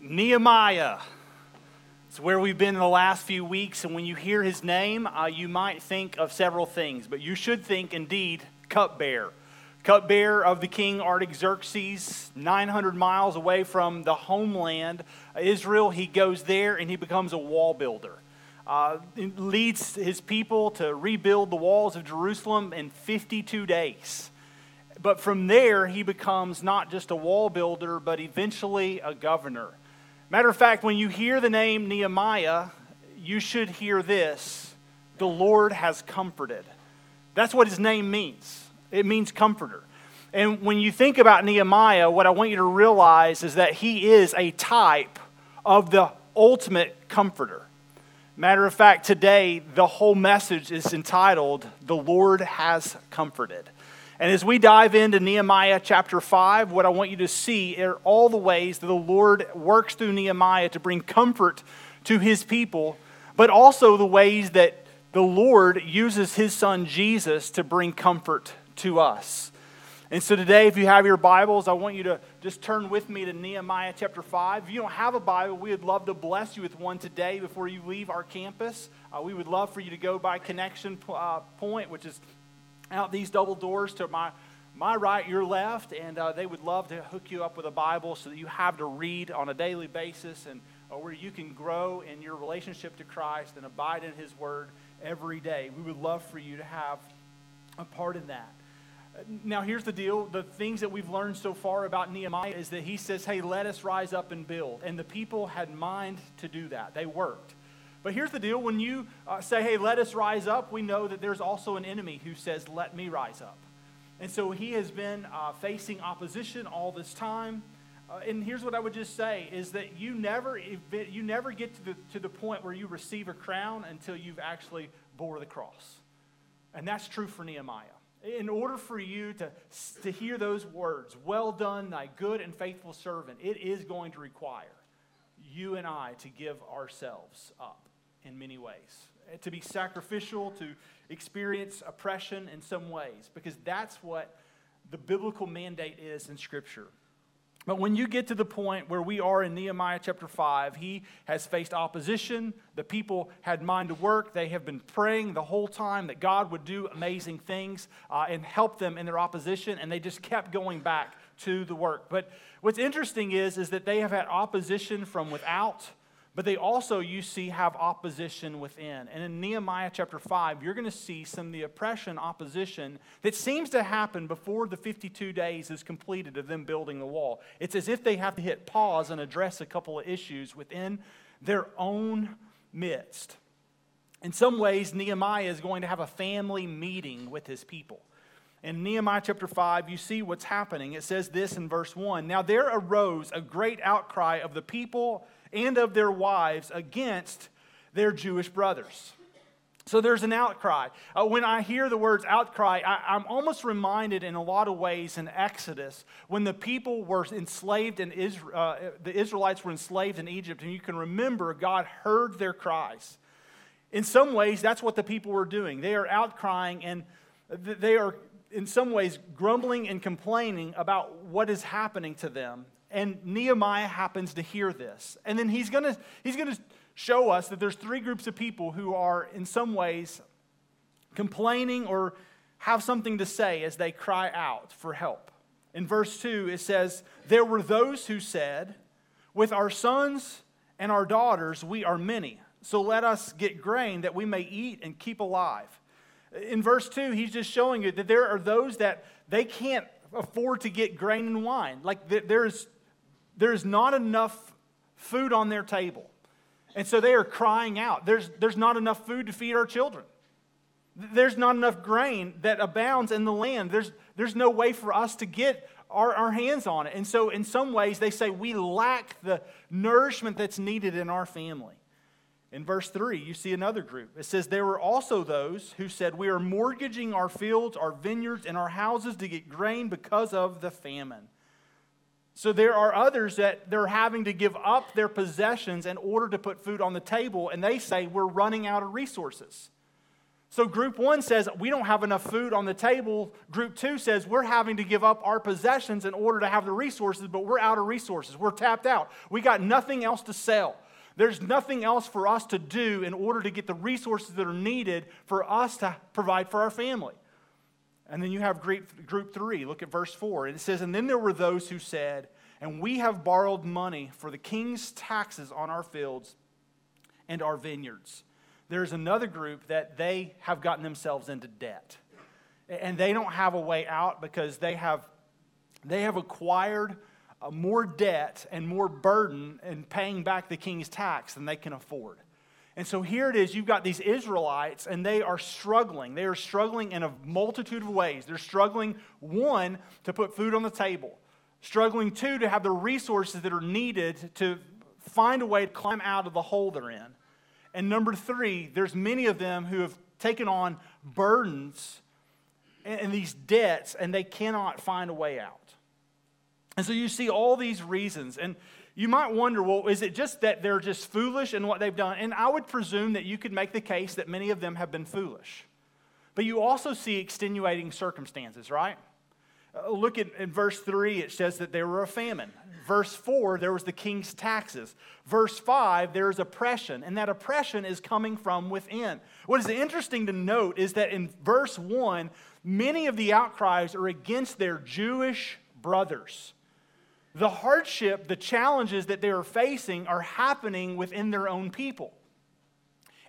Nehemiah. It's where we've been in the last few weeks, and when you hear his name, uh, you might think of several things, but you should think indeed cupbearer. Cupbearer of the king Artaxerxes, 900 miles away from the homeland, Israel. He goes there and he becomes a wall builder. Uh, leads his people to rebuild the walls of Jerusalem in 52 days. But from there, he becomes not just a wall builder, but eventually a governor. Matter of fact, when you hear the name Nehemiah, you should hear this the Lord has comforted. That's what his name means. It means comforter. And when you think about Nehemiah, what I want you to realize is that he is a type of the ultimate comforter. Matter of fact, today the whole message is entitled, The Lord Has Comforted. And as we dive into Nehemiah chapter 5, what I want you to see are all the ways that the Lord works through Nehemiah to bring comfort to his people, but also the ways that the Lord uses his son Jesus to bring comfort to us. And so today, if you have your Bibles, I want you to just turn with me to Nehemiah chapter 5. If you don't have a Bible, we would love to bless you with one today before you leave our campus. Uh, we would love for you to go by Connection uh, Point, which is out these double doors to my, my right, your left, and uh, they would love to hook you up with a Bible so that you have to read on a daily basis and uh, where you can grow in your relationship to Christ and abide in His Word every day. We would love for you to have a part in that. Now, here's the deal. The things that we've learned so far about Nehemiah is that he says, Hey, let us rise up and build. And the people had mind to do that. They worked. But here's the deal when you uh, say, hey, let us rise up, we know that there's also an enemy who says, let me rise up. And so he has been uh, facing opposition all this time. Uh, and here's what I would just say is that you never, you never get to the, to the point where you receive a crown until you've actually bore the cross. And that's true for Nehemiah. In order for you to, to hear those words, well done, thy good and faithful servant, it is going to require you and I to give ourselves up in many ways, to be sacrificial, to experience oppression in some ways, because that's what the biblical mandate is in Scripture. But when you get to the point where we are in Nehemiah chapter 5, he has faced opposition. The people had mind to work. They have been praying the whole time that God would do amazing things uh, and help them in their opposition, and they just kept going back to the work. But what's interesting is, is that they have had opposition from without but they also, you see, have opposition within. And in Nehemiah chapter 5, you're going to see some of the oppression, opposition that seems to happen before the 52 days is completed of them building the wall. It's as if they have to hit pause and address a couple of issues within their own midst. In some ways, Nehemiah is going to have a family meeting with his people. In Nehemiah chapter 5, you see what's happening. It says this in verse 1 Now there arose a great outcry of the people and of their wives against their Jewish brothers. So there's an outcry. Uh, when I hear the words outcry, I, am almost reminded in a lot of ways in Exodus when the people were enslaved in Israel, uh, the Israelites were enslaved in Egypt, and you can remember God heard their cries. In some ways, that's what the people were doing. They are outcrying and they are, in some ways, grumbling and complaining about what is happening to them. And Nehemiah happens to hear this. And then he's going to he's going to show us that there's three groups of people who are in some ways complaining or have something to say as they cry out for help. In verse 2 it says, "There were those who said, with our sons and our daughters we are many. So let us get grain that we may eat and keep alive." In verse 2, he's just showing you that there are those that they can't afford to get grain and wine. Like there's there's not enough food on their table. And so they are crying out. There's, there's not enough food to feed our children. There's not enough grain that abounds in the land. There's, there's no way for us to get our, our hands on it. And so, in some ways, they say we lack the nourishment that's needed in our family. In verse 3, you see another group. It says, There were also those who said, We are mortgaging our fields, our vineyards, and our houses to get grain because of the famine. So there are others that they're having to give up their possessions in order to put food on the table, and they say, We're running out of resources. So, group one says we don't have enough food on the table. Group two says we're having to give up our possessions in order to have the resources, but we're out of resources. We're tapped out. We got nothing else to sell. There's nothing else for us to do in order to get the resources that are needed for us to provide for our family. And then you have group, three. Look at verse four. It says, And then there were those who said, And we have borrowed money for the king's taxes on our fields and our vineyards there's another group that they have gotten themselves into debt. And they don't have a way out because they have, they have acquired uh, more debt and more burden in paying back the king's tax than they can afford. And so here it is you've got these Israelites, and they are struggling. They are struggling in a multitude of ways. They're struggling, one, to put food on the table, struggling, two, to have the resources that are needed to find a way to climb out of the hole they're in. And number three, there's many of them who have taken on burdens and, these debts, and they cannot find a way out. And so you see all these reasons. And you might wonder, well, is it just that they're just foolish in what they've done? And I would presume that you could make the case that many of them have been foolish. But you also see extenuating circumstances, right? Uh, look at in verse 3, it says that there were a famine. Verse 4, there was the king's taxes. Verse 5, there's oppression, and that oppression is coming from within. What is interesting to note is that in verse 1, many of the outcries are against their Jewish brothers. The hardship, the challenges that they are facing are happening within their own people.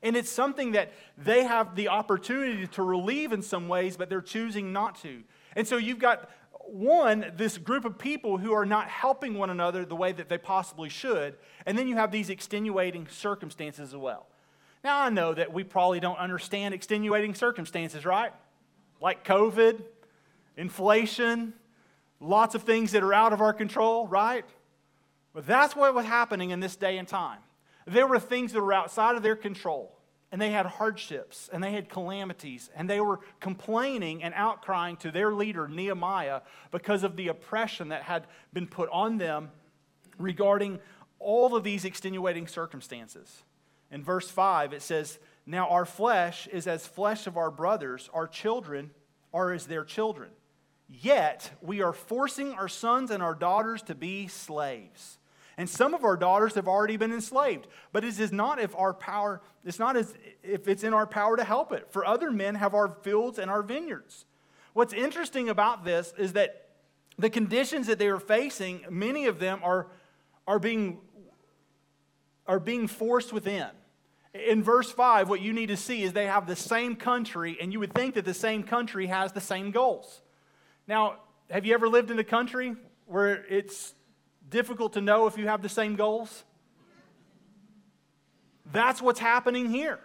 And it's something that they have the opportunity to relieve in some ways, but they're choosing not to. And so you've got one, this group of people who are not helping one another the way that they possibly should. And then you have these extenuating circumstances as well. Now, I know that we probably don't understand extenuating circumstances, right? Like COVID, inflation, lots of things that are out of our control, right? But that's what was happening in this day and time. There were things that were outside of their control and they had hardships and they had calamities and they were complaining and outcrying to their leader Nehemiah because of the oppression that had been put on them regarding all of these extenuating circumstances. In verse 5, it says, Now our flesh is as flesh of our brothers, our children are as their children. Yet we are forcing our sons and our daughters to be slaves and some of our daughters have already been enslaved. But it is not if our power, it's not as if it's in our power to help it. For other men have our fields and our vineyards. What's interesting about this is that the conditions that they are facing, many of them are, are, being, are being forced within. In verse 5, what you need to see is they have the same country, and you would think that the same country has the same goals. Now, have you ever lived in a country where it's difficult to know if you have the same goals? That's what's happening here.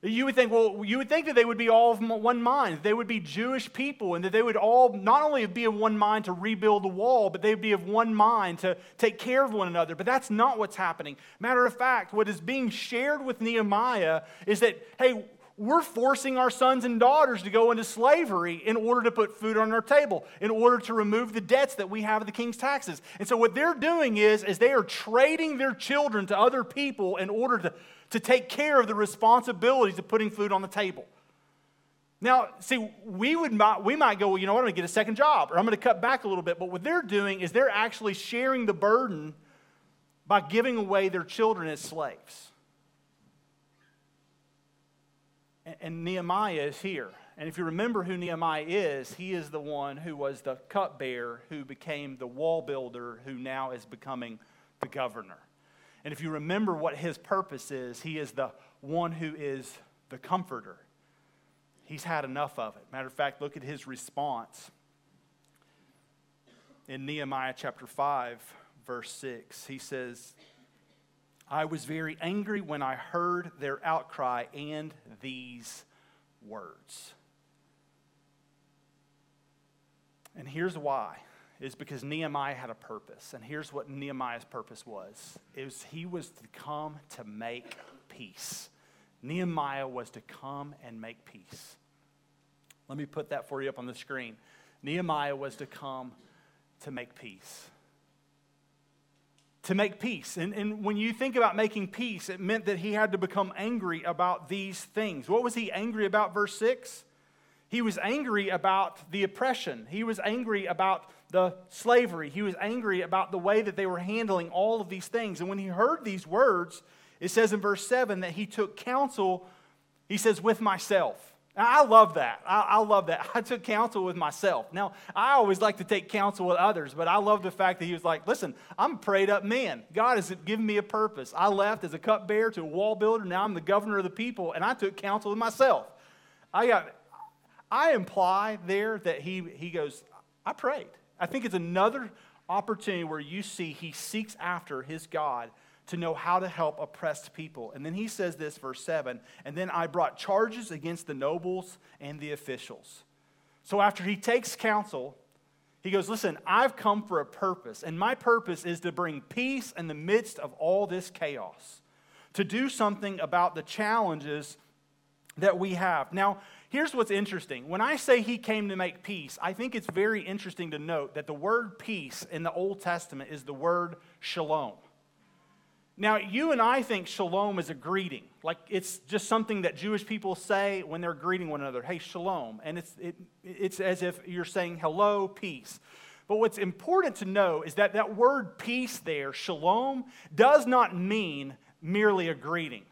You would think, well, you would think that they would be all of one mind. They would be Jewish people, and that they would all not only be of one mind to rebuild the wall, but they would be of one mind to take care of one another. But that's not what's happening. Matter of fact, what is being shared with Nehemiah is that, hey, we're forcing our sons and daughters to go into slavery in order to put food on our table, in order to remove the debts that we have of the king's taxes. And so what they're doing is, is they are trading their children to other people in order to, to take care of the responsibilities of putting food on the table. Now, see, we, would we might go, well, you know what, I'm going to get a second job, or I'm going to cut back a little bit. But what they're doing is they're actually sharing the burden by giving away their children as slaves. And Nehemiah is here. And if you remember who Nehemiah is, he is the one who was the cupbearer who became the wall builder who now is becoming the governor. And if you remember what his purpose is, he is the one who is the comforter. He's had enough of it. Matter of fact, look at his response in Nehemiah chapter 5, verse 6. He says, I was very angry when I heard their outcry and these words. And here's why is because Nehemiah had a purpose. And here's what Nehemiah's purpose was. Was he was to come to make peace. Nehemiah was to come and make peace. Let me put that for you up on the screen. Nehemiah was to come to make peace to make peace. And, and when you think about making peace, it meant that he had to become angry about these things. What was he angry about, verse 6? He was angry about the oppression. He was angry about the slavery. He was angry about the way that they were handling all of these things. And when he heard these words, it says in verse 7 that he took counsel, he says, with myself. I love that. I, I, love that. I took counsel with myself. Now, I always like to take counsel with others, but I love the fact that he was like, listen, I'm a prayed up man. God has given me a purpose. I left as a cupbearer to a wall builder. Now I'm the governor of the people, and I took counsel with myself. I got, I imply there that he, he goes, I prayed. I think it's another opportunity where you see he seeks after his God to know how to help oppressed people. And then he says this, verse 7 and then I brought charges against the nobles and the officials. So after he takes counsel, he goes, Listen, I've come for a purpose, and my purpose is to bring peace in the midst of all this chaos, to do something about the challenges that we have. Now, here's what's interesting. When I say he came to make peace, I think it's very interesting to note that the word peace in the Old Testament is the word shalom. Now, you and I think shalom is a greeting. Like it's just something that Jewish people say when they're greeting one another. Hey, shalom. And it's, it, it's as if you're saying hello, peace. But what's important to know is that that word peace there, shalom, does not mean merely a greeting.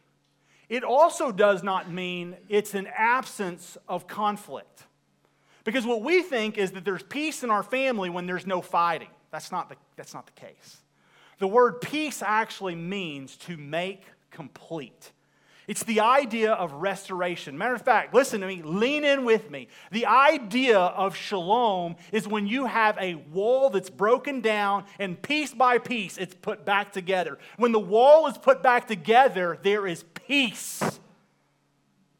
It also does not mean it's an absence of conflict. Because what we think is that there's peace in our family when there's no fighting. That's not the, that's not the case. The word peace actually means to make complete. It's the idea of restoration. Matter of fact, listen to me, lean in with me. The idea of shalom is when you have a wall that's broken down and piece by piece it's put back together. When the wall is put back together, there is peace.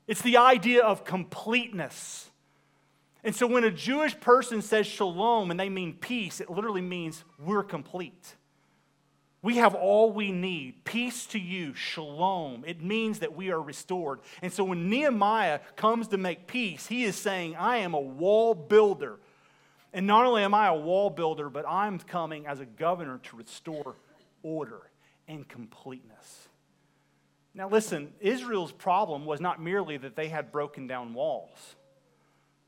It's the idea of completeness. And so when a Jewish person says shalom and they mean peace, it literally means we're complete. We have all we need. Peace to you, shalom. It means that we are restored. And so when Nehemiah comes to make peace, he is saying, I am a wall builder. And not only am I a wall builder, but I'm coming as a governor to restore order and completeness. Now, listen, Israel's problem was not merely that they had broken down walls.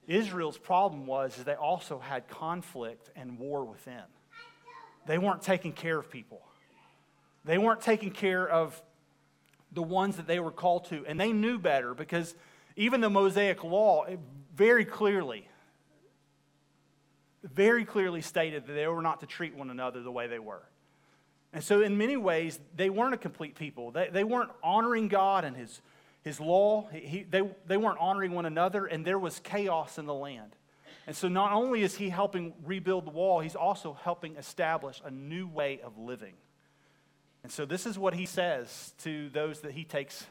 Israel's problem was that they also had conflict and war within. They weren't taking care of people. They weren't taking care of the ones that they were called to, and they knew better because even the Mosaic law very clearly, very clearly stated that they were not to treat one another the way they were. And so, in many ways, they weren't a complete people. They, they weren't honoring God and His, his law, he, they, they weren't honoring one another, and there was chaos in the land. And so, not only is He helping rebuild the wall, He's also helping establish a new way of living. And so this is what he says to those that he takes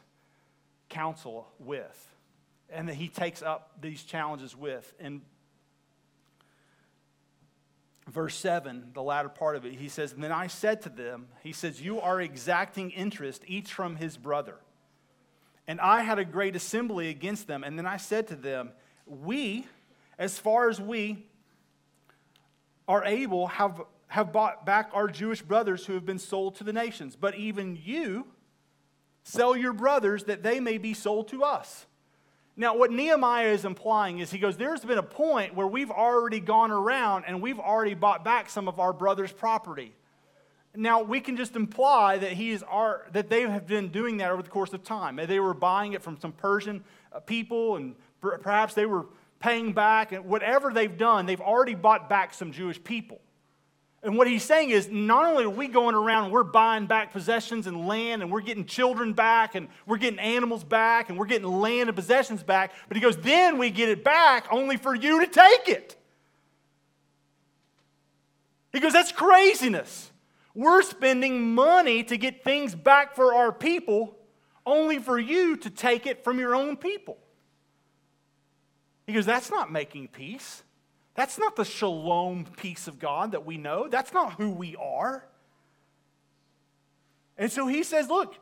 counsel with and that he takes up these challenges with. In verse 7, the latter part of it, he says, then I said to them, He says, You are exacting interest, each from his brother. And I had a great assembly against them. And then I said to them, We, as far as we are able, have have bought back our Jewish brothers who have been sold to the nations. But even you sell your brothers that they may be sold to us. Now, what Nehemiah is implying is he goes, There's been a point where we've already gone around and we've already bought back some of our brother's property. Now, we can just imply that, he is our, that they have been doing that over the course of time. They were buying it from some Persian uh, people, and perhaps they were paying back, and whatever they've done, they've already bought back some Jewish people. And what he's saying is not only are we going around we're buying back possessions and land and we're getting children back and we're getting animals back and we're getting land and possessions back, but he goes, then we get it back only for you to take it. He goes, that's craziness. We're spending money to get things back for our people only for you to take it from your own people. He goes, that's not making peace. That's not the shalom peace of God that we know. That's not who we are. And so he says, Look,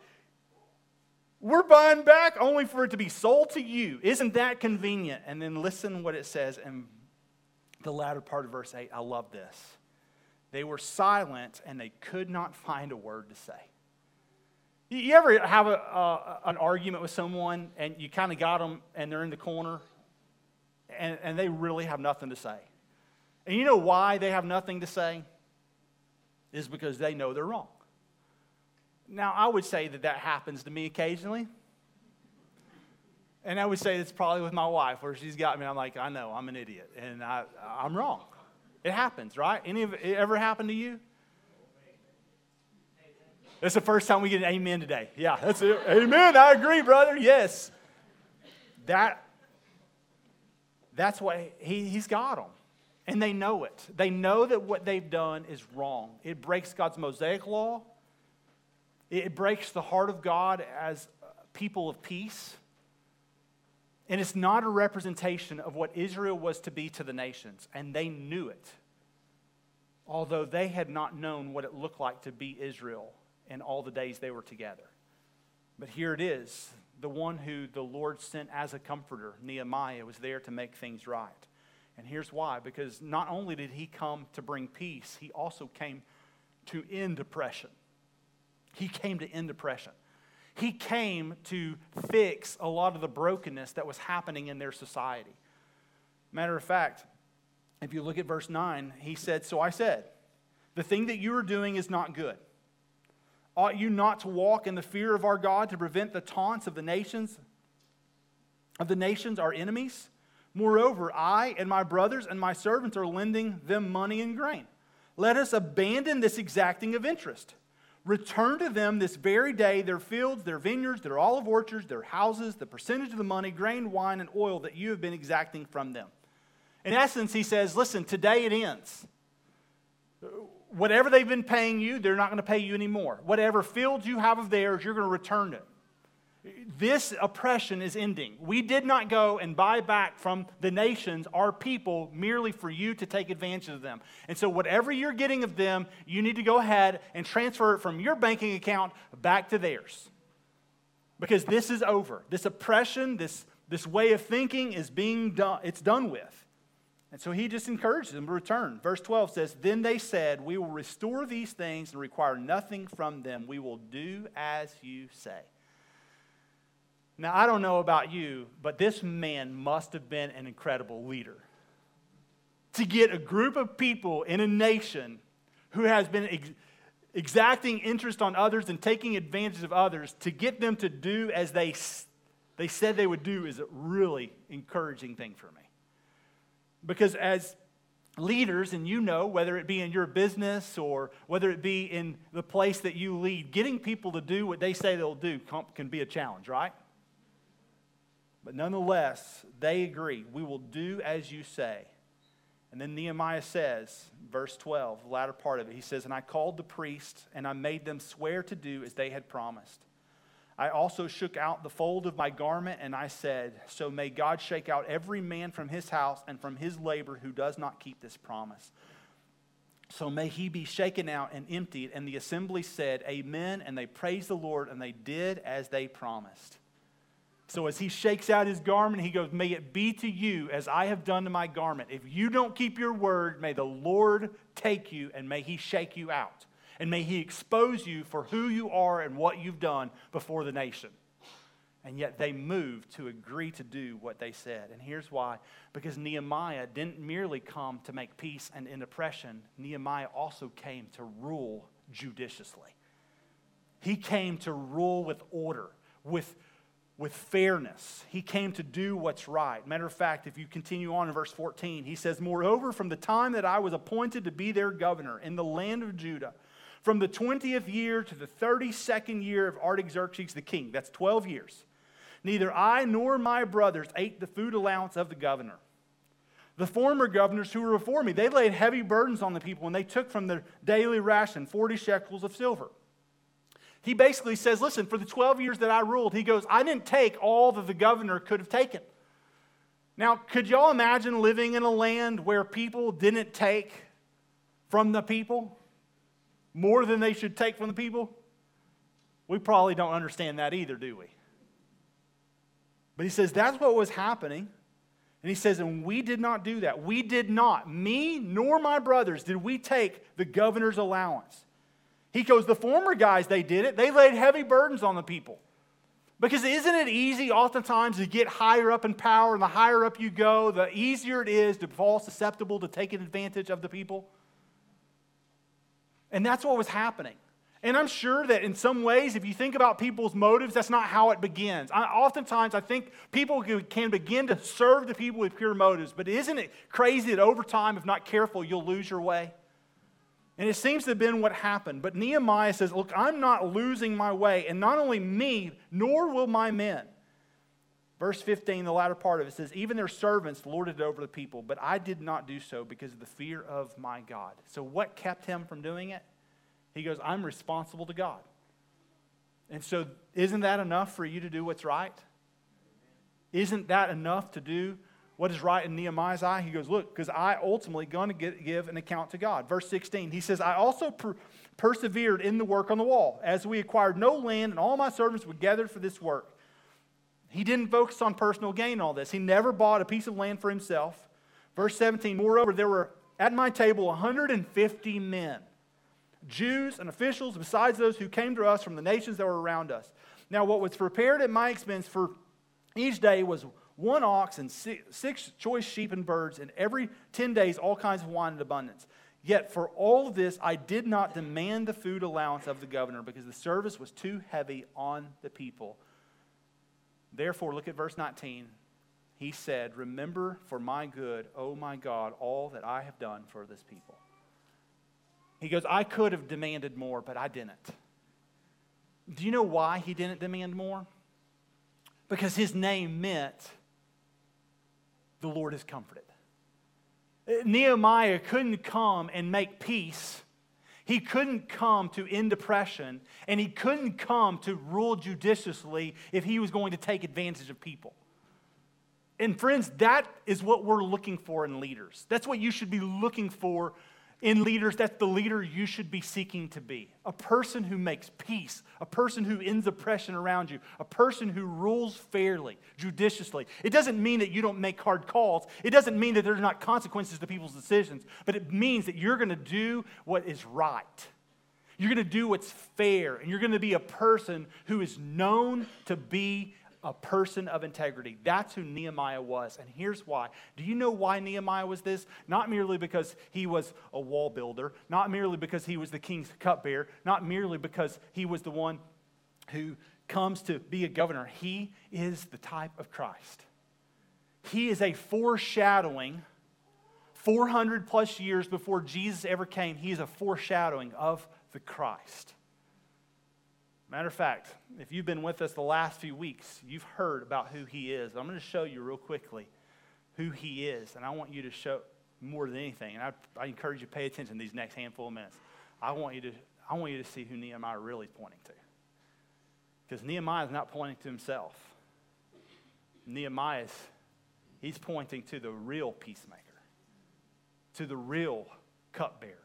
we're buying back only for it to be sold to you. Isn't that convenient? And then listen what it says in the latter part of verse 8. I love this. They were silent and they could not find a word to say. You ever have a, uh, an argument with someone and you kind of got them and they're in the corner and, and they really have nothing to say? And you know why they have nothing to say? Is because they know they're wrong. Now, I would say that that happens to me occasionally. And I would say it's probably with my wife, where she's got me. I'm like, I know, I'm an idiot, and I, I'm wrong. It happens, right? Any of it ever happened to you? That's the first time we get an amen today. Yeah, that's it. Amen. I agree, brother. Yes. That, that's why he, he's got them. And they know it. They know that what they've done is wrong. It breaks God's Mosaic law. It breaks the heart of God as people of peace. And it's not a representation of what Israel was to be to the nations. And they knew it, although they had not known what it looked like to be Israel in all the days they were together. But here it is the one who the Lord sent as a comforter, Nehemiah, was there to make things right. And here's why because not only did he come to bring peace, he also came to end oppression. He came to end oppression. He came to fix a lot of the brokenness that was happening in their society. Matter of fact, if you look at verse 9, he said, So I said, the thing that you are doing is not good. Ought you not to walk in the fear of our God to prevent the taunts of the nations, of the nations, our enemies? Moreover, I and my brothers and my servants are lending them money and grain. Let us abandon this exacting of interest. Return to them this very day their fields, their vineyards, their olive orchards, their houses, the percentage of the money, grain, wine, and oil that you have been exacting from them. In essence, he says, Listen, today it ends. Whatever they've been paying you, they're not going to pay you anymore. Whatever fields you have of theirs, you're going to return it. This oppression is ending. We did not go and buy back from the nations, our people, merely for you to take advantage of them. And so, whatever you're getting of them, you need to go ahead and transfer it from your banking account back to theirs. Because this is over. This oppression, this, this way of thinking is being done, it's done with. And so he just encourages them to return. Verse 12 says, Then they said, We will restore these things and require nothing from them. We will do as you say. Now, I don't know about you, but this man must have been an incredible leader. To get a group of people in a nation who has been ex- exacting interest on others and taking advantage of others, to get them to do as they, they said they would do is a really encouraging thing for me. Because as leaders, and you know, whether it be in your business or whether it be in the place that you lead, getting people to do what they say they'll do can be a challenge, right? But nonetheless, they agree. We will do as you say. And then Nehemiah says, verse 12, the latter part of it, he says, And I called the priests, and I made them swear to do as they had promised. I also shook out the fold of my garment, and I said, So may God shake out every man from his house and from his labor who does not keep this promise. So may he be shaken out and emptied. And the assembly said, Amen. And they praised the Lord, and they did as they promised. So as he shakes out his garment, he goes, May it be to you as I have done to my garment. If you don't keep your word, may the Lord take you and may he shake you out. And may he expose you for who you are and what you've done before the nation. And yet they moved to agree to do what they said. And here's why because Nehemiah didn't merely come to make peace and end oppression, Nehemiah also came to rule judiciously. He came to rule with order, with with fairness. He came to do what's right. Matter of fact, if you continue on in verse 14, he says, Moreover, from the time that I was appointed to be their governor in the land of Judah, from the 20th year to the 32nd year of Artaxerxes the king, that's 12 years, neither I nor my brothers ate the food allowance of the governor. The former governors who were before me, they laid heavy burdens on the people, and they took from their daily ration 40 shekels of silver. He basically says, Listen, for the 12 years that I ruled, he goes, I didn't take all that the governor could have taken. Now, could y'all imagine living in a land where people didn't take from the people more than they should take from the people? We probably don't understand that either, do we? But he says that's what was happening. And he says, And we did not do that. We did not, me nor my brothers, did we take the governor's allowance. He goes, The former guys, they did it. They laid heavy burdens on the people. Because isn't it easy oftentimes to get higher up in power, and the higher up you go, the easier it is to fall susceptible to taking advantage of the people? And that's what was happening. And I'm sure that in some ways, if you think about people's motives, that's not how it begins. I, oftentimes, I think people can begin to serve the people with pure motives, but isn't it crazy that over time, if not careful, you'll lose your way? And it seems to have been what happened. But Nehemiah says, Look, I'm not losing my way, and not only me, nor will my men. Verse 15, the latter part of it says, Even their servants lorded it over the people, but I did not do so because of the fear of my God. So, what kept him from doing it? He goes, I'm responsible to God. And so, isn't that enough for you to do what's right? Isn't that enough to do what is right in Nehemiah's eye? He goes, Look, because I ultimately going to give an account to God. Verse 16, he says, I also per- persevered in the work on the wall, as we acquired no land, and all my servants were gathered for this work. He didn't focus on personal gain in all this. He never bought a piece of land for himself. Verse 17, moreover, there were at my table 150 men Jews and officials, besides those who came to us from the nations that were around us. Now, what was prepared at my expense for each day was one ox and six choice sheep and birds, and every 10 days all kinds of wine in abundance. Yet for all of this, I did not demand the food allowance of the governor because the service was too heavy on the people. Therefore, look at verse 19. He said, Remember for my good, O my God, all that I have done for this people. He goes, I could have demanded more, but I didn't. Do you know why he didn't demand more? Because his name meant the Lord is comforted. Nehemiah couldn't come and make peace. He couldn't come to end oppression, and he couldn't come to rule judiciously if he was going to take advantage of people. And friends, that is what we're looking for in leaders. That's what you should be looking for in leaders, that's the leader you should be seeking to be. A person who makes peace, a person who ends oppression around you, a person who rules fairly, judiciously. It doesn't mean that you don't make hard calls. It doesn't mean that there's not consequences to people's decisions, but it means that you're going to do what is right. You're going to do what's fair, and you're going to be a person who is known to be a person of integrity. That's who Nehemiah was. And here's why. Do you know why Nehemiah was this? Not merely because he was a wall builder, not merely because he was the king's cupbearer, not merely because he was the one who comes to be a governor. He is the type of Christ. He is a foreshadowing. 400 plus years before Jesus ever came, he is a foreshadowing of the Christ. Matter of fact, if you've been with us the last few weeks, you've heard about who he is. I'm going to show you real quickly who he is, and I want you to show more than anything. And I, I encourage you to pay attention these next handful of minutes. I want you to, I want you to see who Nehemiah really is pointing to. Because Nehemiah is not pointing to himself. Nehemiah is, he's pointing to the real peacemaker, to the real cupbearer,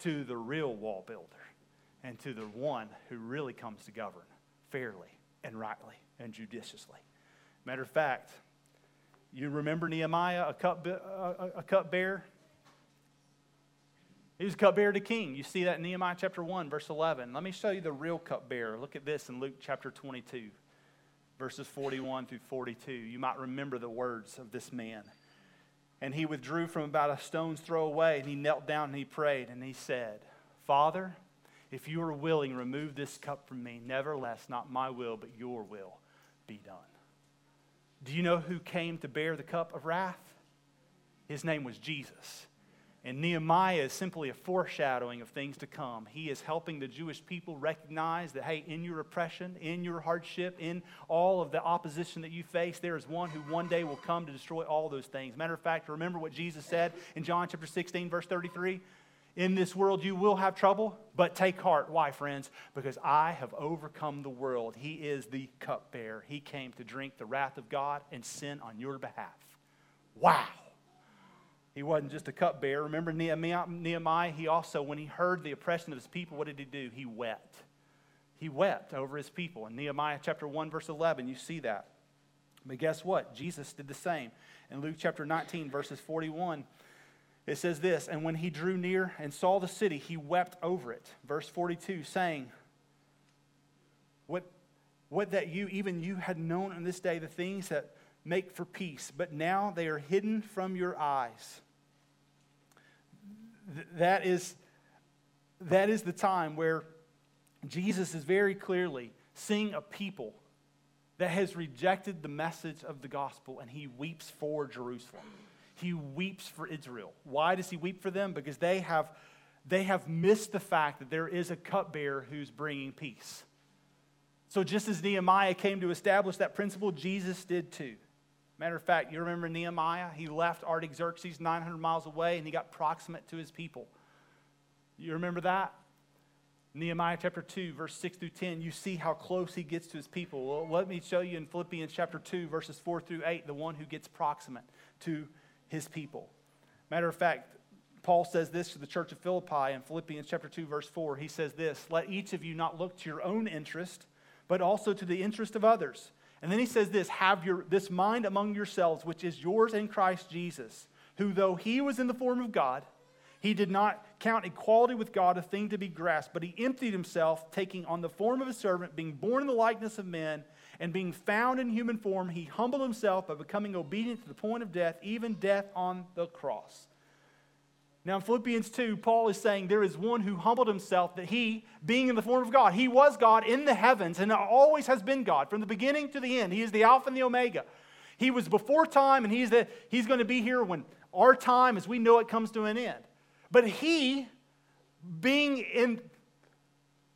to the real wall builder and to the one who really comes to govern fairly and rightly and judiciously. Matter of fact, you remember Nehemiah, a, cup, a, a cupbearer? He was cupbearer to king. You see that in Nehemiah chapter 1, verse 11. Let me show you the real cupbearer. Look at this in Luke chapter 22, verses 41 through 42. You might remember the words of this man. And he withdrew from about a stone's throw away, and he knelt down and he prayed, and he said, Father, if you are willing, remove this cup from me. Nevertheless, not my will, but your will be done. Do you know who came to bear the cup of wrath? His name was Jesus. And Nehemiah is simply a foreshadowing of things to come. He is helping the Jewish people recognize that, hey, in your oppression, in your hardship, in all of the opposition that you face, there is one who one day will come to destroy all those things. Matter of fact, remember what Jesus said in John chapter 16, verse 33? In this world you will have trouble, but take heart. Why, friends? Because I have overcome the world. He is the cupbearer. He came to drink the wrath of God and sin on your behalf. Wow. He wasn't just a cupbearer. Remember Nehemiah? He also, when he heard the oppression of his people, what did he do? He wept. He wept over his people. In Nehemiah chapter 1, verse 11, you see that. But guess what? Jesus did the same. In Luke chapter 19, verses 41, it says this And when he drew near and saw the city, he wept over it. Verse 42, saying, What, what that you, even you, had known on this day the things that make for peace, but now they are hidden from your eyes. Th- that is, that is the time where Jesus is very clearly seeing a people that has rejected the message of the gospel and he weeps for Jerusalem. He weeps for Israel. Why does he weep for them? Because they have, they have missed the fact that there is a cupbearer who's bringing peace. So, just as Nehemiah came to establish that principle, Jesus did too. Matter of fact, you remember Nehemiah? He left Artaxerxes 900 miles away and he got proximate to his people. You remember that? Nehemiah chapter 2, verse 6 through 10, you see how close he gets to his people. Well, let me show you in Philippians chapter 2, verses 4 through 8, the one who gets proximate to his people. Matter of fact, Paul says this to the church of Philippi in Philippians chapter 2, verse 4. He says this Let each of you not look to your own interest, but also to the interest of others. And then he says this Have your, this mind among yourselves, which is yours in Christ Jesus, who, though he was in the form of God, he did not count equality with God a thing to be grasped, but he emptied himself, taking on the form of a servant, being born in the likeness of men, and being found in human form, he humbled himself by becoming obedient to the point of death, even death on the cross. Now, in Philippians 2, Paul is saying there is one who humbled himself, that he, being in the form of God, he was God in the heavens and always has been God from the beginning to the end. He is the Alpha and the Omega. He was before time, and he's, the, he's going to be here when our time, as we know it, comes to an end. But he, being in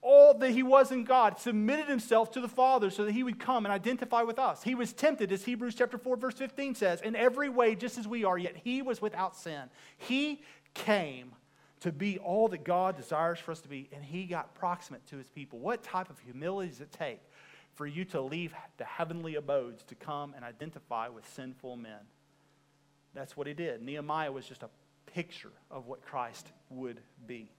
all that he was in God, submitted himself to the Father so that he would come and identify with us. He was tempted, as Hebrews chapter 4, verse 15 says, in every way, just as we are, yet he was without sin. He came to be all that God desires for us to be, and he got proximate to his people. What type of humility does it take for you to leave the heavenly abodes to come and identify with sinful men? That's what he did. Nehemiah was just a picture of what Christ would be.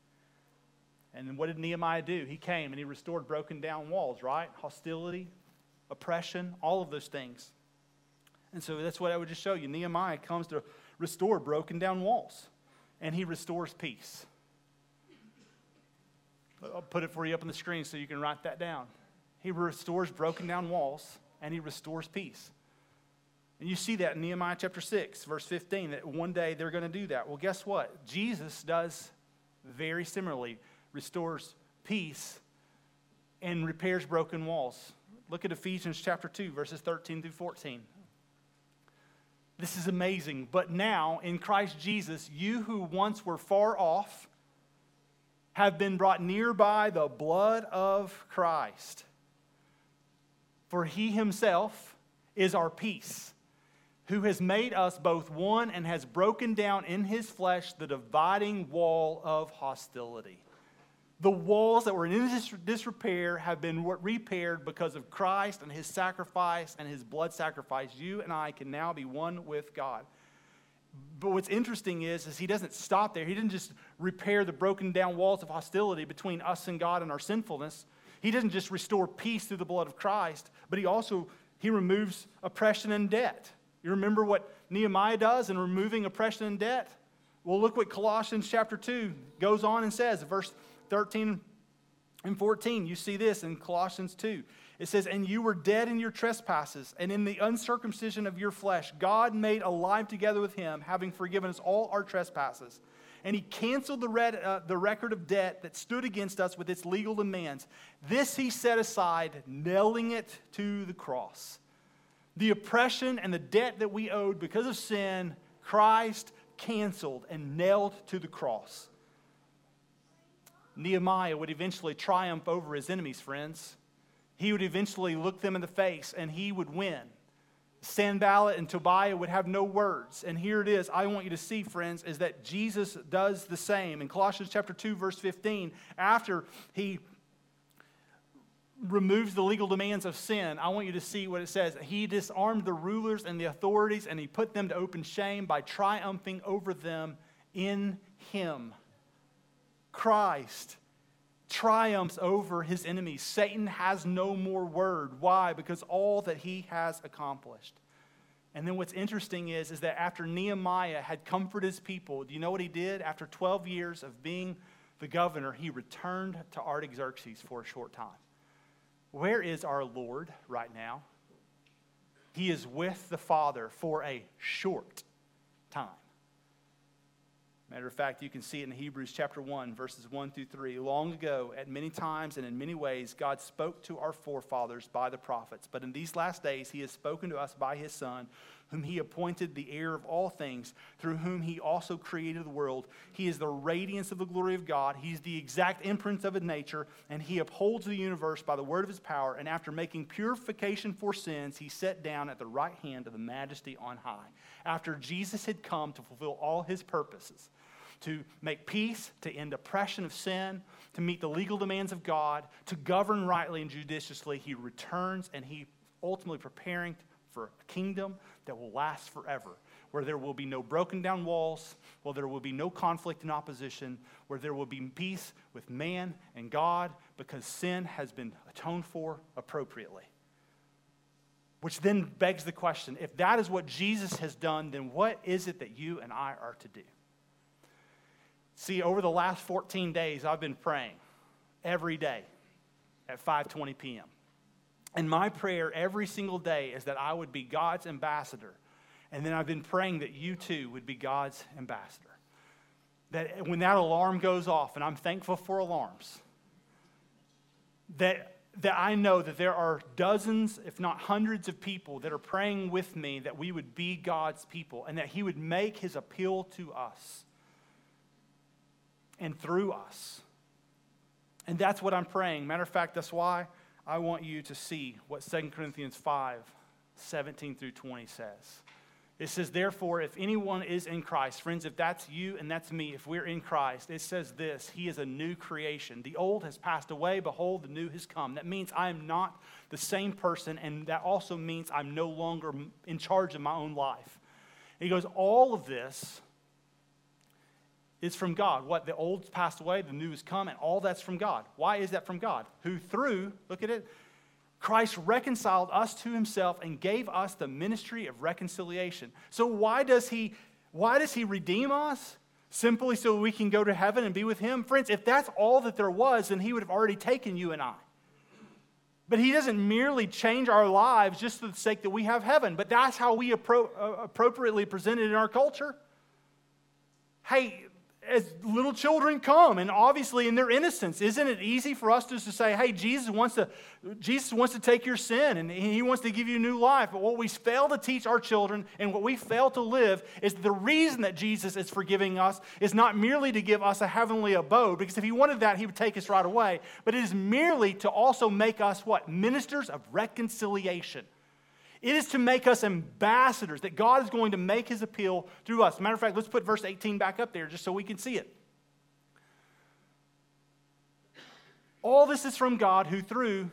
And then what did Nehemiah do? He came and he restored broken down walls, right? Hostility, oppression, all of those things. And so that's what I would just show you. Nehemiah comes to restore broken down walls, and he restores peace. I'll put it for you up on the screen so you can write that down. He restores broken down walls, and he restores peace. And you see that in Nehemiah chapter 6, verse 15, that one day they're going to do that. Well, guess what? Jesus does very similarly, restores peace and repairs broken walls. Look at Ephesians chapter 2, verses 13 through 14. This is amazing. But now, in Christ Jesus, you who once were far off have been brought near by the blood of Christ. For he himself is our peace who has made us both one and has broken down in his flesh the dividing wall of hostility. The walls that were in disrepair have been repaired because of Christ and his sacrifice and his blood sacrifice. You and I can now be one with God. But what's interesting is, is he doesn't stop there. He didn't just repair the broken down walls of hostility between us and God and our sinfulness. He doesn't just restore peace through the blood of Christ, but he also he removes oppression and debt. You remember what Nehemiah does in removing oppression and debt? Well, look what Colossians chapter 2 goes on and says, verse 13 and 14. You see this in Colossians 2. It says, And you were dead in your trespasses, and in the uncircumcision of your flesh, God made alive together with him, having forgiven us all our trespasses. And he canceled the, red, uh, the record of debt that stood against us with its legal demands. This he set aside, nailing it to the cross the oppression and the debt that we owed because of sin, Christ canceled and nailed to the cross. Nehemiah would eventually triumph over his enemies, friends. He would eventually look them in the face and he would win. Sanballat and Tobiah would have no words. And here it is. I want you to see, friends, is that Jesus does the same. In Colossians chapter 2, verse 15, after he removes the legal demands of sin, I want you to see what it says. He disarmed the rulers and the authorities, and he put them to open shame by triumphing over them in him. Christ triumphs over his enemies. Satan has no more word. Why? Because all that he has accomplished. And then what's interesting is, is that after Nehemiah had comforted his people, do you know what he did? After 12 years of being the governor, he returned to Artaxerxes for a short time. Where is our Lord right now? He is with the Father for a short time. Matter of fact, you can see it in Hebrews chapter 1, verses 1 through 3. Long ago, at many times and in many ways, God spoke to our forefathers by the prophets. But in these last days, He has spoken to us by His Son, whom He appointed the heir of all things, through whom He also created the world. He is the radiance of the glory of God. He's the exact imprint of His nature, and He upholds the universe by the word of His power. And after making purification for sins, He sat down at the right hand of the majesty on high. After Jesus had come to fulfill all His purposes, to make peace, to end oppression of sin, to meet the legal demands of God, to govern rightly and judiciously. He returns and he ultimately preparing for a kingdom that will last forever, where there will be no broken down walls, where there will be no conflict and opposition, where there will be peace with man and God because sin has been atoned for appropriately. Which then begs the question if that is what Jesus has done, then what is it that you and I are to do? See, over the last 14 days, I've been praying every day at 5:20 p.m. And my prayer every single day is that I would be God's ambassador. And then I've been praying that you too would be God's ambassador. That when that alarm goes off, and I'm thankful for alarms, that, that I know that there are dozens, if not hundreds, of people that are praying with me that we would be God's people and that He would make His appeal to us and through us. And that's what I'm praying. Matter of fact, that's why I want you to see what 2 Corinthians 5 17 through 20 says. It says, Therefore, if anyone is in Christ, friends, if that's you and that's me, if we're in Christ, it says this He is a new creation. The old has passed away, behold, the new has come. That means I am not the same person, and that also means I'm no longer in charge of my own life. he goes, All of this is from God. What the old's passed away, the new has come, and all that's from God. Why is that from God? Who through, look at it, Christ reconciled us to himself and gave us the ministry of reconciliation. So why does he why does he redeem us? Simply so we can go to heaven and be with him? Friends, if that's all that there was, then he would have already taken you and I. But he doesn't merely change our lives just for the sake that we have heaven, but that's how we appro- uh, appropriately present it in our culture. Hey, as little children come and obviously in their innocence isn't it easy for us just to say hey jesus wants to jesus wants to take your sin and he wants to give you new life. But what we fail to teach our children and what we fail to live is the reason that jesus is forgiving us is not merely to give us a heavenly abode because if he wanted that he would take us right away but it is merely to also make us what ministers of reconciliation it is to make us ambassadors, that God is going to make his appeal through us. Matter of fact, let's put verse 18 back up there just so we can see it. All this is from God who, through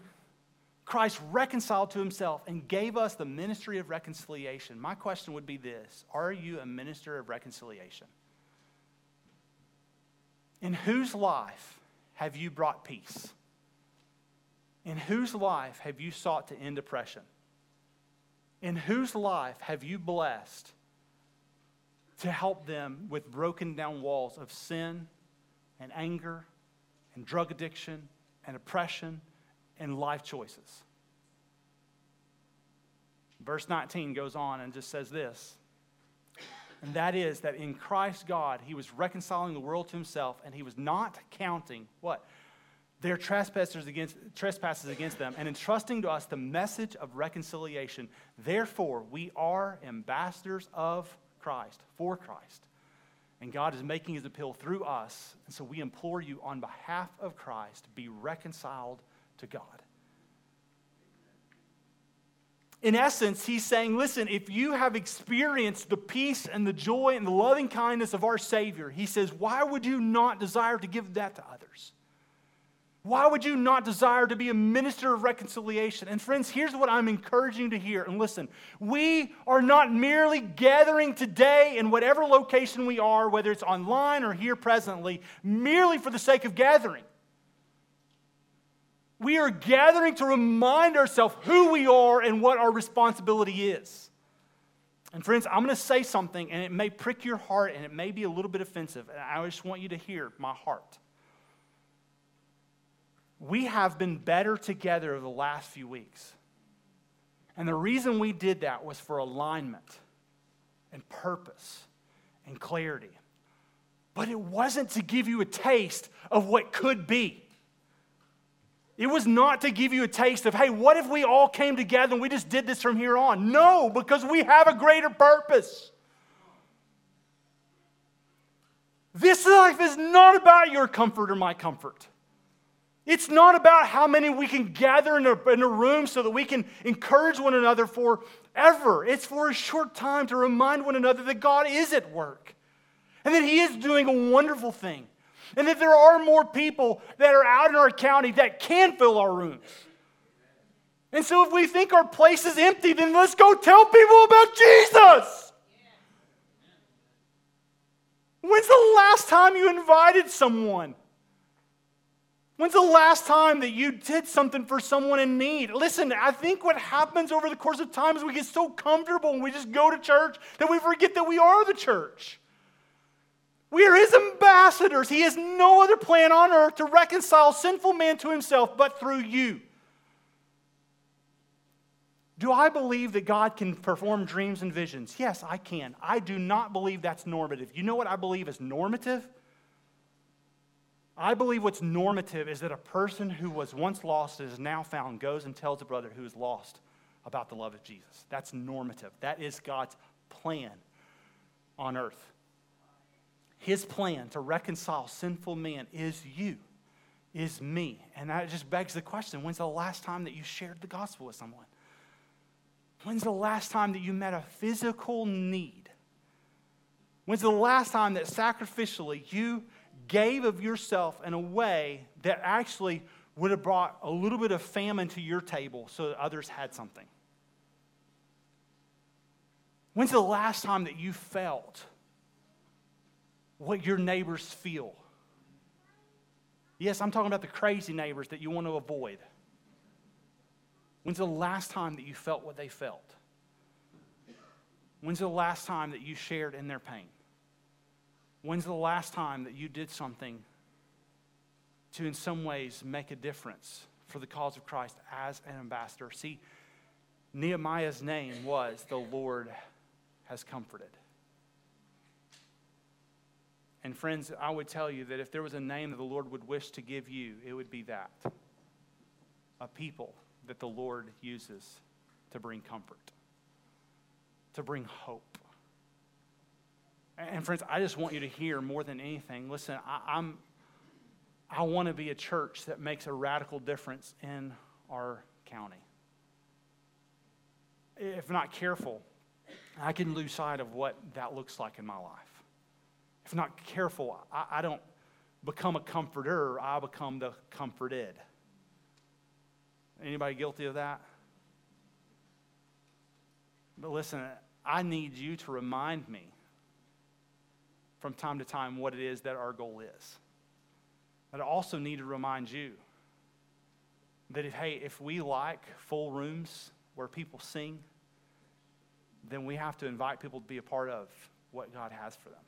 Christ, reconciled to himself and gave us the ministry of reconciliation. My question would be this Are you a minister of reconciliation? In whose life have you brought peace? In whose life have you sought to end oppression? In whose life have you blessed to help them with broken down walls of sin and anger and drug addiction and oppression and life choices? Verse 19 goes on and just says this. And that is that in Christ God, he was reconciling the world to himself and he was not counting what? Their trespasses against, trespasses against them and entrusting to us the message of reconciliation. Therefore, we are ambassadors of Christ, for Christ. And God is making his appeal through us. And so we implore you on behalf of Christ, be reconciled to God. In essence, he's saying, listen, if you have experienced the peace and the joy and the loving kindness of our Savior, he says, why would you not desire to give that to others? Why would you not desire to be a minister of reconciliation? And friends, here's what I'm encouraging you to hear. And listen, we are not merely gathering today in whatever location we are, whether it's online or here presently, merely for the sake of gathering. We are gathering to remind ourselves who we are and what our responsibility is. And friends, I'm going to say something, and it may prick your heart, and it may be a little bit offensive. And I just want you to hear my heart. We have been better together over the last few weeks. And the reason we did that was for alignment and purpose and clarity. But it wasn't to give you a taste of what could be. It was not to give you a taste of, hey, what if we all came together and we just did this from here on? No, because we have a greater purpose. This life is not about your comfort or my comfort. It's not about how many we can gather in a, in a room so that we can encourage one another forever. It's for a short time to remind one another that God is at work and that He is doing a wonderful thing and that there are more people that are out in our county that can fill our rooms. And so if we think our place is empty, then let's go tell people about Jesus. When's the last time you invited someone? When's the last time that you did something for someone in need? Listen, I think what happens over the course of time is we get so comfortable and we just go to church that we forget that we are the church. We are his ambassadors. He has no other plan on earth to reconcile sinful man to himself but through you. Do I believe that God can perform dreams and visions? Yes, I can. I do not believe that's normative. You know what I believe is normative? I believe what's normative is that a person who was once lost and is now found goes and tells a brother who is lost about the love of Jesus. That's normative. That is God's plan on earth. His plan to reconcile sinful man is you, is me. And that just begs the question when's the last time that you shared the gospel with someone? When's the last time that you met a physical need? When's the last time that sacrificially you gave of yourself in a way that actually would have brought a little bit of famine to your table so that others had something? When's the last time that you felt what your neighbors feel. Yes, I'm talking about the crazy neighbors that you want to avoid. When's the last time that you felt what they felt? When's the last time that you shared in their pain? When's the last time that you did something to, in some ways, make a difference for the cause of Christ as an ambassador? See, Nehemiah's name was The Lord Has Comforted. And friends, I would tell you that if there was a name that the Lord would wish to give you, it would be that a people that the Lord uses to bring comfort, to bring hope. And friends, I just want you to hear more than anything. Listen, I, am I want to be a church that makes a radical difference in our county. If not careful, I can lose sight of what that looks like in my life if not careful, I, I don't become a comforter, I become the comforted. Anybody guilty of that? But listen, I need you to remind me from time to time what it is that our goal is. But I also need to remind you that if, hey, if we like full rooms where people sing, then we have to invite people to be a part of what God has for them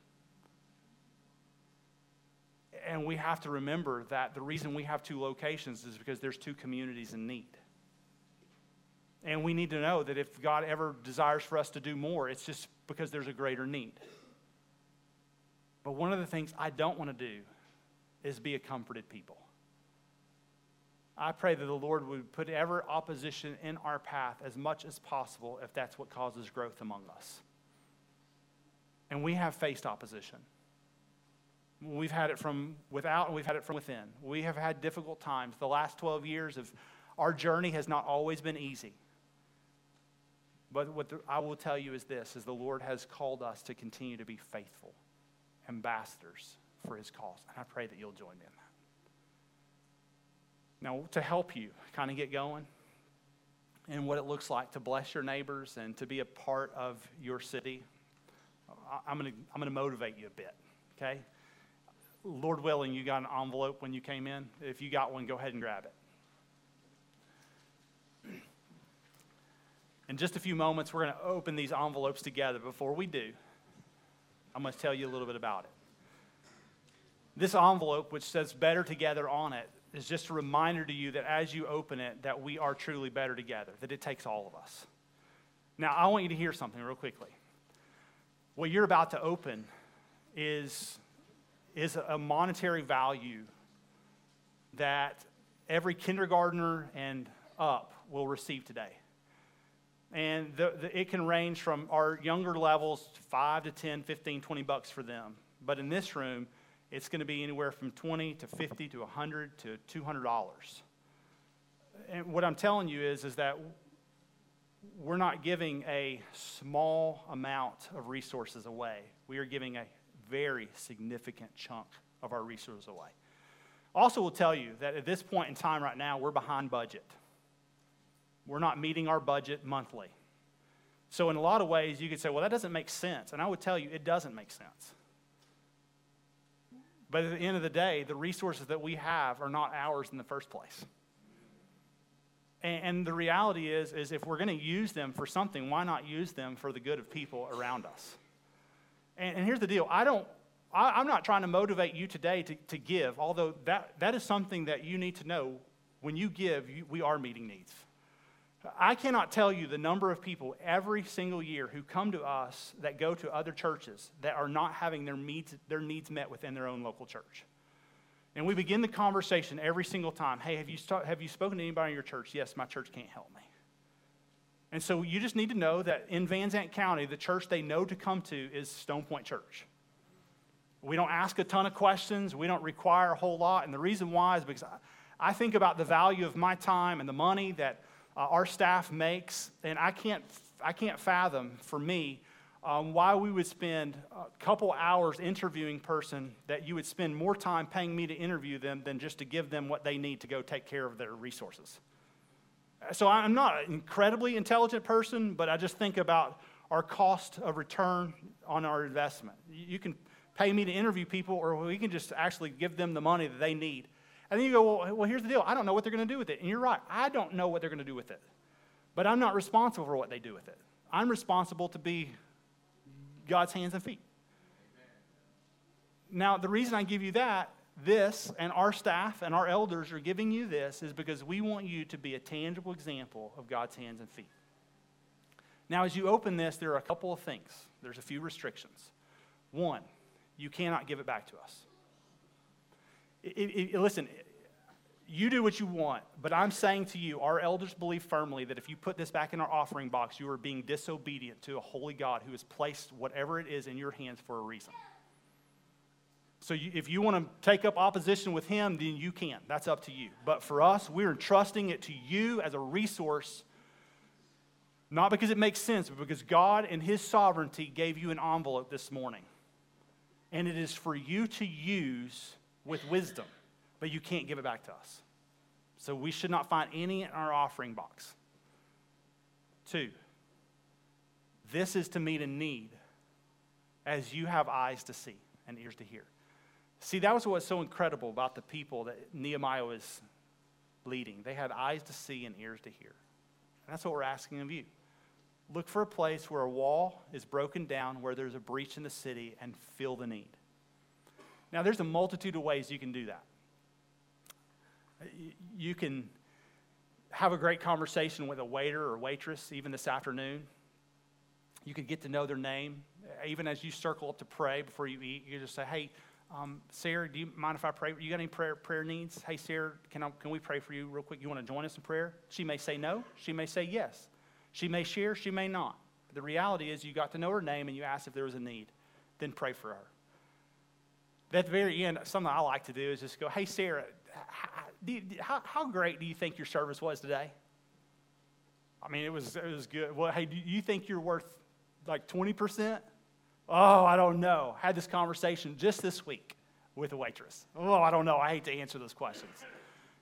and we have to remember that the reason we have two locations is because there's two communities in need. And we need to know that if God ever desires for us to do more, it's just because there's a greater need. But one of the things I don't want to do is be a comforted people. I pray that the Lord would put ever opposition in our path as much as possible if that's what causes growth among us. And we have faced opposition. We've had it from without and we've had it from within. We have had difficult times. The last 12 years of our journey has not always been easy. But what the, I will tell you is this is the Lord has called us to continue to be faithful ambassadors for his cause. And I pray that you'll join me in that. Now, to help you kind of get going and what it looks like to bless your neighbors and to be a part of your city, I'm going to I'm going to motivate you a bit, okay? Lord willing, you got an envelope when you came in. If you got one, go ahead and grab it. In just a few moments, we're going to open these envelopes together. Before we do, I'm going to tell you a little bit about it. This envelope, which says better together on it, is just a reminder to you that as you open it, that we are truly better together, that it takes all of us. Now, I want you to hear something real quickly. What you're about to open is, is a monetary value that every kindergartner and up will receive today. And the, the, it can range from our younger levels, 5 to 10, 15, 20 bucks for them. But in this room, it's going to be anywhere from 20 to 50 to 100 to 200 dollars. And what I'm telling you is, is that we're not giving a small amount of resources away. We are giving a very significant chunk of our resources away. Also, will tell you that at this point in time right now, we're behind budget. We're not meeting our budget monthly. So, in a lot of ways, you could say, well, that doesn't make sense. And I would tell you, it doesn't make sense. But at the end of the day, the resources that we have are not ours in the first place. And, the reality is, is if we're going to use them for something, why not use them for the good of people around us? And, and here's the deal I don't, I, am not trying to motivate you today to, to give, although that, that is something that you need to know. When you give, you, we are meeting needs. I cannot tell you the number of people every single year who come to us that go to other churches that are not having their needs, their needs met within their own local church. And we begin the conversation every single time hey, have you, st- have you spoken to anybody in your church? Yes, my church can't help me. And so you just need to know that in Van Zandt County, the church they know to come to is Stone Point Church. We don't ask a ton of questions, we don't require a whole lot. And the reason why is because I, I think about the value of my time and the money that uh, our staff makes, and I can't, I can't fathom for me um, why we would spend a couple hours interviewing person that you would spend more time paying me to interview them than just to give them what they need to go take care of their resources. So I'm not an incredibly intelligent person, but I just think about our cost of return on our investment. You can pay me to interview people, or we can just actually give them the money that they need. And then you go, well, well here's the deal. I don't know what they're going to do with it. And you're right. I don't know what they're going to do with it. But I'm not responsible for what they do with it. I'm responsible to be God's hands and feet. Now, the reason I give you that, this, and our staff and our elders are giving you this is because we want you to be a tangible example of God's hands and feet. Now, as you open this, there are a couple of things. There's a few restrictions. One, you cannot give it back to us. It, it, listen, you do what you want, but I'm saying to you, our elders believe firmly that if you put this back in our offering box, you are being disobedient to a holy God who has placed whatever it is in your hands for a reason. So you, if you want to take up opposition with him, then you can. That's up to you. But for us, we're entrusting it to you as a resource, not because it makes sense, but because God in his sovereignty gave you an envelope this morning. And it is for you to use with wisdom, but you can't give it back to us. So we should not find any in our offering box. Two, this is to meet a need as you have eyes to see and ears to hear. See, that was what's so incredible about the people that Nehemiah was leading. They had eyes to see and ears to hear. And that's what we're asking of you. Look for a place where a wall is broken down, where there's a breach in the city, and fill the need. Now, there's a multitude of ways you can do that. You can have a great conversation with a waiter or waitress, even this afternoon. You can get to know their name. Even as you circle up to pray before you eat, you just say, Hey, um, Sarah, do you mind if I pray? You got any prayer, prayer needs? Hey, Sarah, can, I, can we pray for you real quick? You want to join us in prayer? She may say no. She may say yes. She may share. She may not. But the reality is, you got to know her name and you asked if there was a need. Then pray for her at the very end, something I like to do is just go, hey, Sarah, how, how, great do you think your service was today? I mean, it was, it was good. Well, hey, do you think you're worth like 20%? Oh, I don't know. I had this conversation just this week with a waitress. Oh, I don't know. I hate to answer those questions.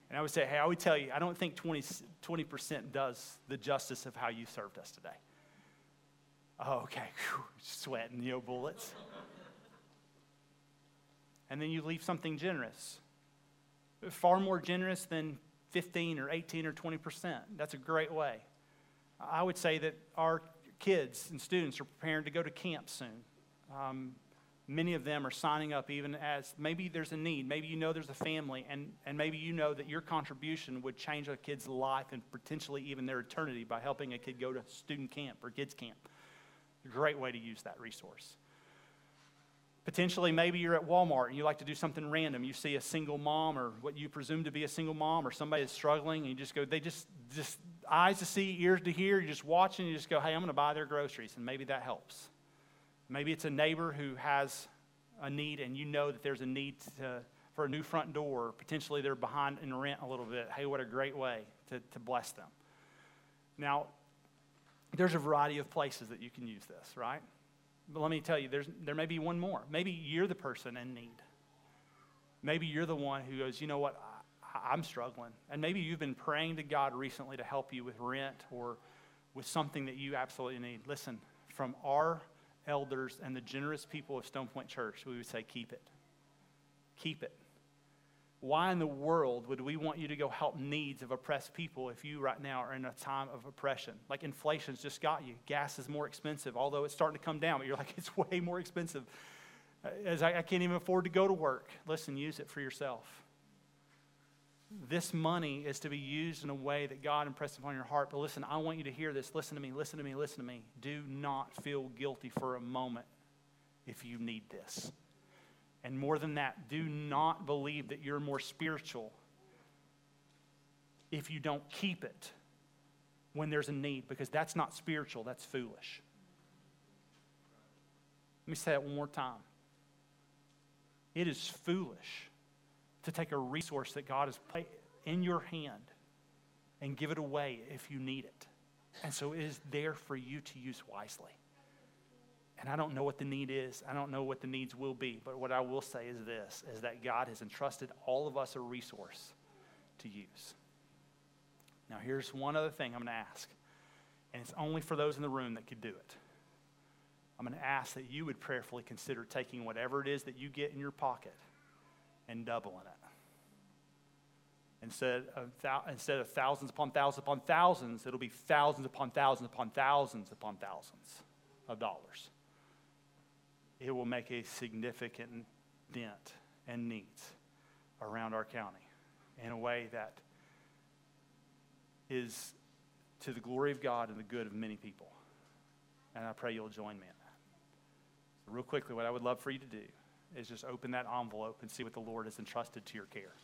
And I would say, hey, I would tell you, I don't think 20, 20% does the justice of how you served us today. Oh, okay. Whew, sweating, you know, bullets and then you leave something generous. Far more generous than 15 or 18 or 20%. That's a great way. I would say that our kids and students are preparing to go to camp soon. Um, many of them are signing up even as maybe there's a need maybe you know there's a family and, and maybe you know that your contribution would change a kid's life and potentially even their eternity by helping a kid go to student camp or kids camp great way to use that resource potentially maybe you're at walmart and you like to do something random you see a single mom or what you presume to be a single mom or somebody that's struggling and you just go they just just eyes to see ears to hear You're just watching and you just go hey i'm going to buy their groceries and maybe that helps Maybe it's a neighbor who has a need and you know that there's a need to, for a new front door. Potentially they're behind in rent a little bit. Hey, what a great way to, to bless them. Now, there's a variety of places that you can use this, right? But let me tell you, there's, there may be one more. Maybe you're the person in need. Maybe you're the one who goes, you know what, I, I'm struggling. And maybe you've been praying to God recently to help you with rent or with something that you absolutely need. Listen, from our elders, and the generous people of Stone Point Church, we would say, keep it. Keep it. Why in the world would we want you to go help needs of oppressed people if you right now are in a time of oppression? Like inflation's just got you. Gas is more expensive, although it's starting to come down, but you're like, it's way more expensive. Uh, as I, I can't even afford to go to work. Listen, use it for yourself this money is to be used in a way that God impressed upon your heart. But listen, I want you to hear this. Listen to me, listen to me, listen to me. Do not feel guilty for a moment if you need this. And more than that, do not believe that you're more spiritual if you don't keep it when there's a need, because that's not spiritual, that's foolish. Let me say that one more time. It is foolish to take a resource that God has put in your hand and give it away if you need it. And so it is there for you to use wisely. And I don't know what the need is. I don't know what the needs will be. But what I will say is this is that God has entrusted all of us a resource to use. Now, here's one other thing I'm going to ask. And it's only for those in the room that could do it. I'm going to ask that you would prayerfully consider taking whatever it is that you get in your pocket and doubling it. Instead of, instead of thousands upon thousands upon thousands, it'll be thousands upon thousands upon thousands upon thousands of dollars. It will make a significant dent and needs around our county in a way that is to the glory of God and the good of many people. And I pray you'll join me in that. So real quickly, what I would love for you to do is just open that envelope and see what the Lord has entrusted to your care.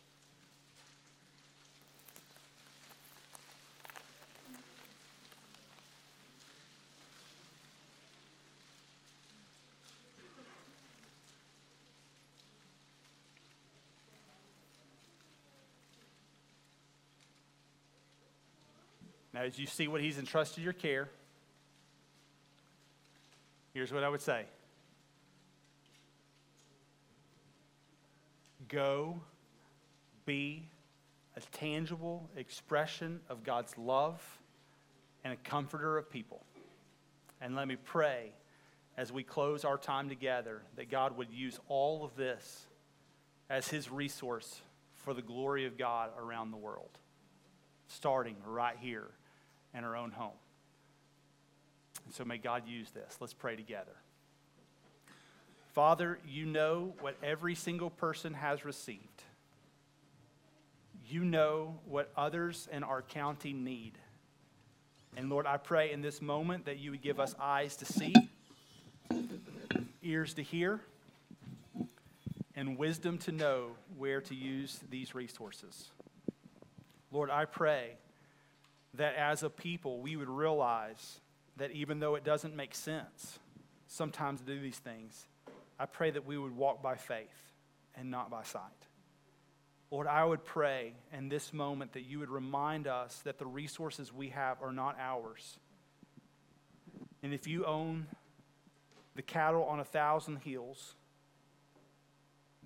Now, as you see what he's entrusted your care, here's what I would say. Go be a tangible expression of God's love and a comforter of people. And let me pray as we close our time together that God would use all of this as his resource for the glory of God around the world, starting right here in our own home. And so may God use this. Let's pray together. Father, you know what every single person has received. You know what others in our county need. And Lord, I pray in this moment that you would give us eyes to see, ears to hear, and wisdom to know where to use these resources. Lord, I pray that as a people we would realize that even though it doesn't make sense sometimes to do these things, I pray that we would walk by faith and not by sight. Lord, I would pray in this moment that you would remind us that the resources we have are not ours. And if you own the cattle on a thousand hills,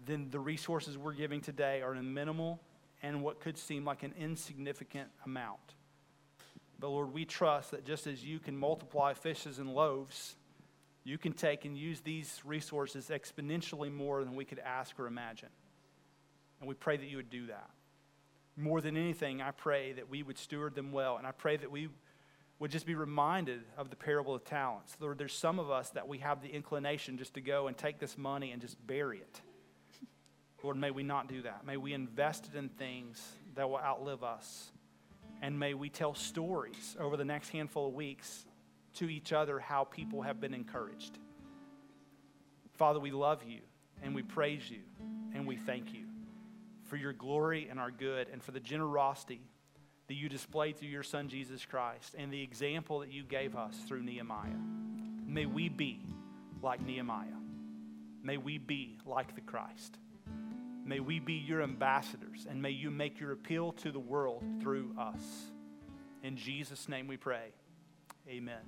then the resources we're giving today are a minimal and what could seem like an insignificant amount. But Lord, we trust that just as you can multiply fishes and loaves, you can take and use these resources exponentially more than we could ask or imagine. And we pray that you would do that. More than anything, I pray that we would steward them well. And I pray that we would just be reminded of the parable of talents. Lord, there's some of us that we have the inclination just to go and take this money and just bury it. Lord, may we not do that. May we invest it in things that will outlive us. And may we tell stories over the next handful of weeks to each other how people have been encouraged. Father, we love you and we praise you and we thank you for your glory and our good and for the generosity that you displayed through your Son, Jesus Christ, and the example that you gave us through Nehemiah. May we be like Nehemiah. May we be like the Christ. May we be your ambassadors, and may you make your appeal to the world through us. In Jesus' name we pray. Amen.